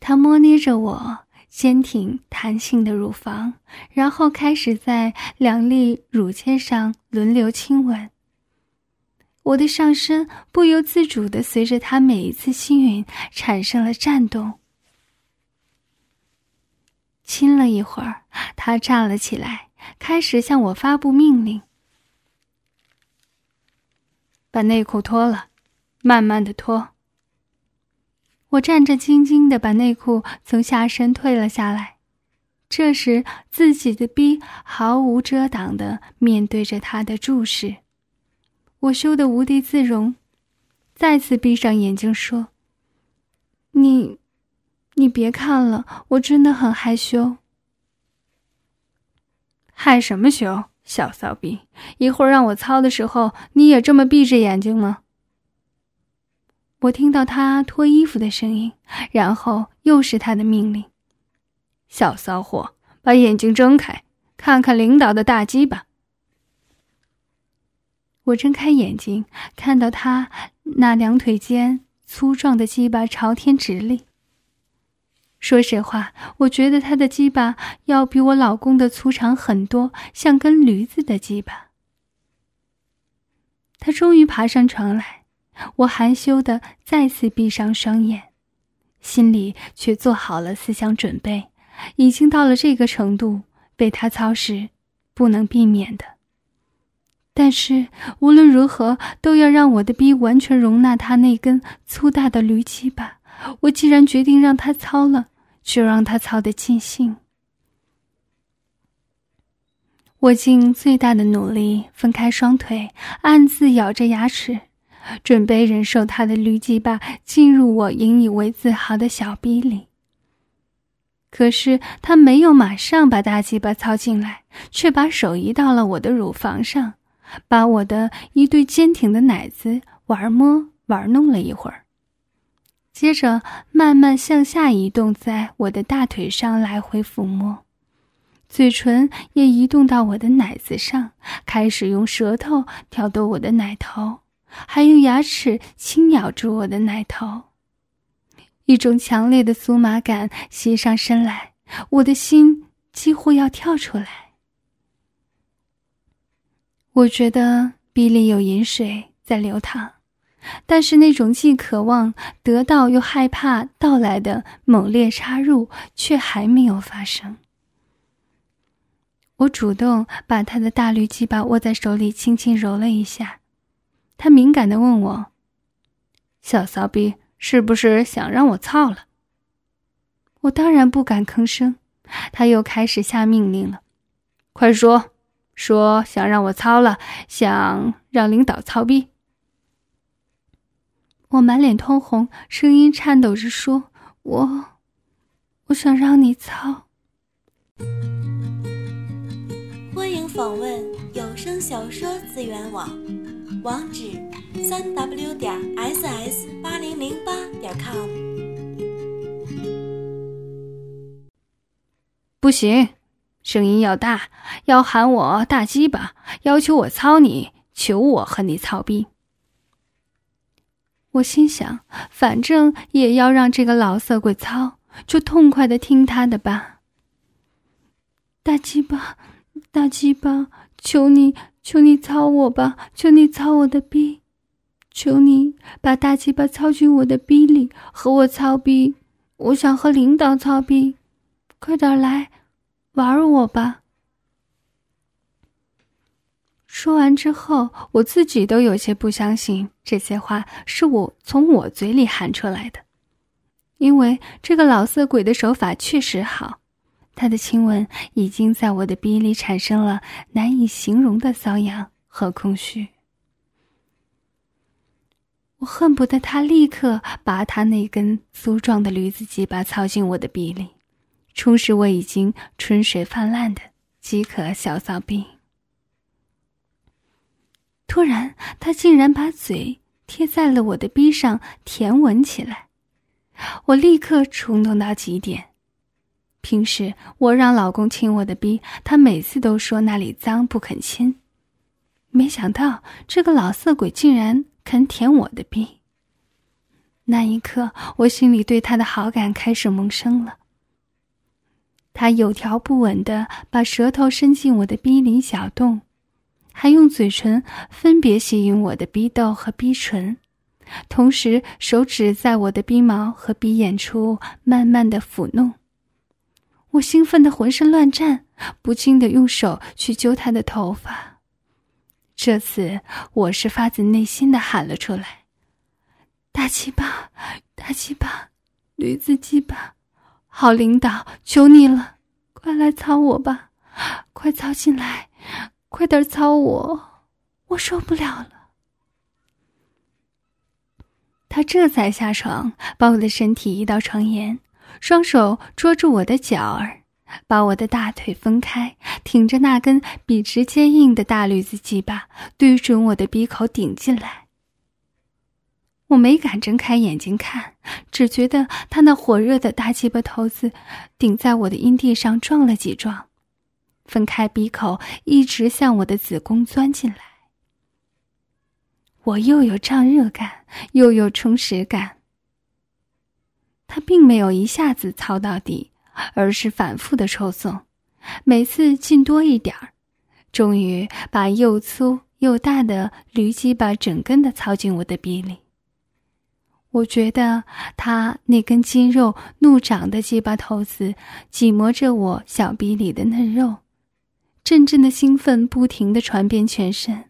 他摸捏着我坚挺弹性的乳房，然后开始在两粒乳尖上轮流亲吻。我的上身不由自主的随着他每一次亲吻产生了颤动。亲了一会儿，他站了起来，开始向我发布命令：“把内裤脱了，慢慢的脱。”我战战兢兢的把内裤从下身退了下来，这时自己的逼毫无遮挡的面对着他的注视，我羞得无地自容，再次闭上眼睛说：“你，你别看了，我真的很害羞。”害什么羞，小骚逼！一会儿让我操的时候，你也这么闭着眼睛吗？我听到他脱衣服的声音，然后又是他的命令：“小骚货，把眼睛睁开，看看领导的大鸡巴。”我睁开眼睛，看到他那两腿间粗壮的鸡巴朝天直立。说实话，我觉得他的鸡巴要比我老公的粗长很多，像根驴子的鸡巴。他终于爬上床来。我含羞的再次闭上双眼，心里却做好了思想准备，已经到了这个程度，被他操是，不能避免的。但是无论如何，都要让我的逼完全容纳他那根粗大的驴鸡吧。我既然决定让他操了，就让他操得尽兴。我尽最大的努力分开双腿，暗自咬着牙齿。准备忍受他的驴鸡巴进入我引以为自豪的小逼里。可是他没有马上把大鸡巴操进来，却把手移到了我的乳房上，把我的一对坚挺的奶子玩摸玩弄了一会儿，接着慢慢向下移动，在我的大腿上来回抚摸，嘴唇也移动到我的奶子上，开始用舌头挑逗我的奶头。还用牙齿轻咬住我的奶头，一种强烈的酥麻感袭上身来，我的心几乎要跳出来。我觉得鼻里有饮水在流淌，但是那种既渴望得到又害怕到来的猛烈插入却还没有发生。我主动把他的大绿鸡巴握在手里，轻轻揉了一下。他敏感的问我：“小骚逼，是不是想让我操了？”我当然不敢吭声。他又开始下命令了：“快说，说想让我操了，想让领导操逼。”我满脸通红，声音颤抖着说：“我，我想让你操。”欢迎访问有声小说资源网。网址：三 w 点 ss 八零零八点 com。不行，声音要大，要喊我大鸡巴，要求我操你，求我和你操逼。我心想，反正也要让这个老色鬼操，就痛快的听他的吧。大鸡巴，大鸡巴，求你。求你操我吧！求你操我的逼！求你把大鸡巴操进我的逼里，和我操逼！我想和领导操逼，快点来玩我吧！说完之后，我自己都有些不相信这些话是我从我嘴里喊出来的，因为这个老色鬼的手法确实好。他的亲吻已经在我的鼻里产生了难以形容的瘙痒和空虚。我恨不得他立刻把他那根粗壮的驴子鸡巴操进我的鼻里，充实我已经春水泛滥的饥渴小骚逼。突然，他竟然把嘴贴在了我的鼻上舔吻起来，我立刻冲动到极点。平时我让老公亲我的逼，他每次都说那里脏不肯亲。没想到这个老色鬼竟然肯舔我的逼。那一刻，我心里对他的好感开始萌生了。他有条不紊的把舌头伸进我的逼里小洞，还用嘴唇分别吸引我的逼窦和逼唇，同时手指在我的鼻毛和鼻眼处慢慢的抚弄。我兴奋的浑身乱颤，不禁的用手去揪他的头发。这次我是发自内心的喊了出来：“大鸡巴，大鸡巴，驴子鸡巴，好领导，求你了，快来操我吧，快操进来，快点操我，我受不了了。”他这才下床，把我的身体移到床沿。双手捉住我的脚儿，把我的大腿分开，挺着那根笔直坚硬的大驴子鸡巴，对准我的鼻口顶进来。我没敢睁开眼睛看，只觉得他那火热的大鸡巴头子顶在我的阴蒂上撞了几撞，分开鼻口，一直向我的子宫钻进来。我又有胀热感，又有充实感。他并没有一下子操到底，而是反复的抽送，每次进多一点儿，终于把又粗又大的驴鸡巴整根的操进我的鼻里。我觉得他那根筋肉怒长的鸡巴头子挤磨着我小鼻里的嫩肉，阵阵的兴奋不停的传遍全身，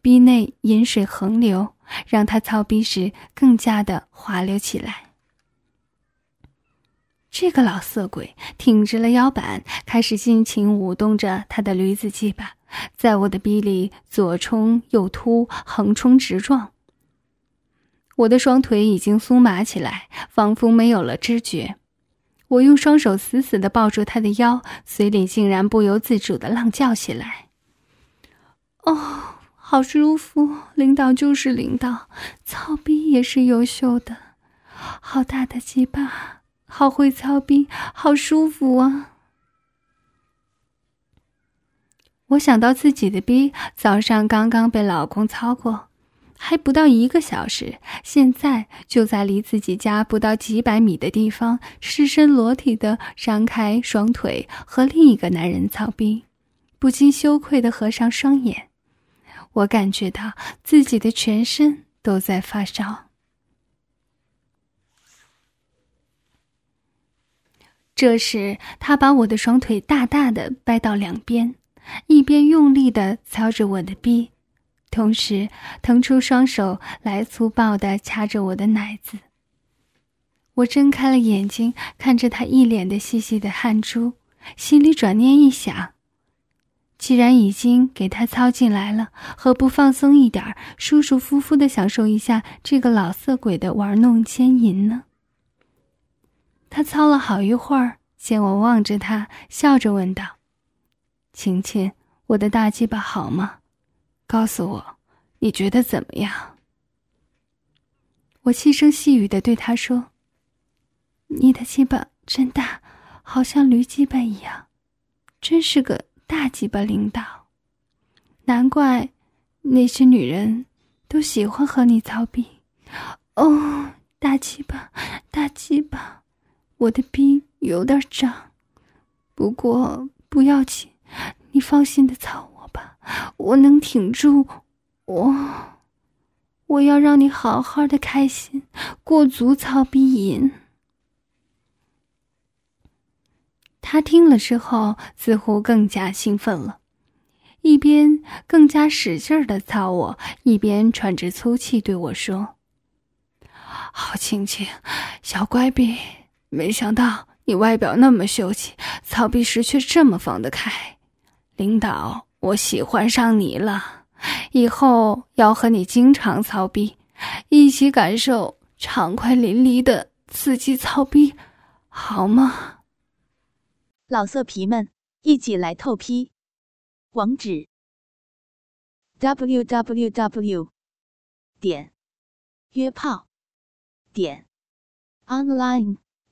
鼻内饮水横流，让他操逼时更加的滑溜起来。这个老色鬼挺直了腰板，开始尽情舞动着他的驴子鸡巴，在我的逼里左冲右突，横冲直撞。我的双腿已经酥麻起来，仿佛没有了知觉。我用双手死死的抱住他的腰，嘴里竟然不由自主的浪叫起来：“哦，好舒服！领导就是领导，操逼也是优秀的，好大的鸡巴！”好会操逼，好舒服啊！我想到自己的逼早上刚刚被老公操过，还不到一个小时，现在就在离自己家不到几百米的地方，赤身裸体的张开双腿和另一个男人操逼，不禁羞愧的合上双眼。我感觉到自己的全身都在发烧。这时，他把我的双腿大大的掰到两边，一边用力的操着我的臂，同时腾出双手来粗暴的掐着我的奶子。我睁开了眼睛，看着他一脸的细细的汗珠，心里转念一想：既然已经给他操进来了，何不放松一点，舒舒服服的享受一下这个老色鬼的玩弄奸淫呢？他操了好一会儿，见我望着他，笑着问道：“晴晴，我的大鸡巴好吗？告诉我，你觉得怎么样？”我细声细语的对他说：“你的鸡巴真大，好像驴鸡巴一样，真是个大鸡巴领导。难怪那些女人都喜欢和你操逼。哦，大鸡巴，大鸡巴。”我的逼有点胀，不过不要紧，你放心的操我吧，我能挺住。我我要让你好好的开心，过足操逼瘾。他听了之后，似乎更加兴奋了，一边更加使劲的操我，一边喘着粗气对我说：“好亲亲，小乖逼。”没想到你外表那么秀气，操逼时却这么放得开。领导，我喜欢上你了，以后要和你经常操逼，一起感受畅快淋漓的刺激操逼，好吗？老色皮们，一起来透批！网址：w w w 点约炮点 online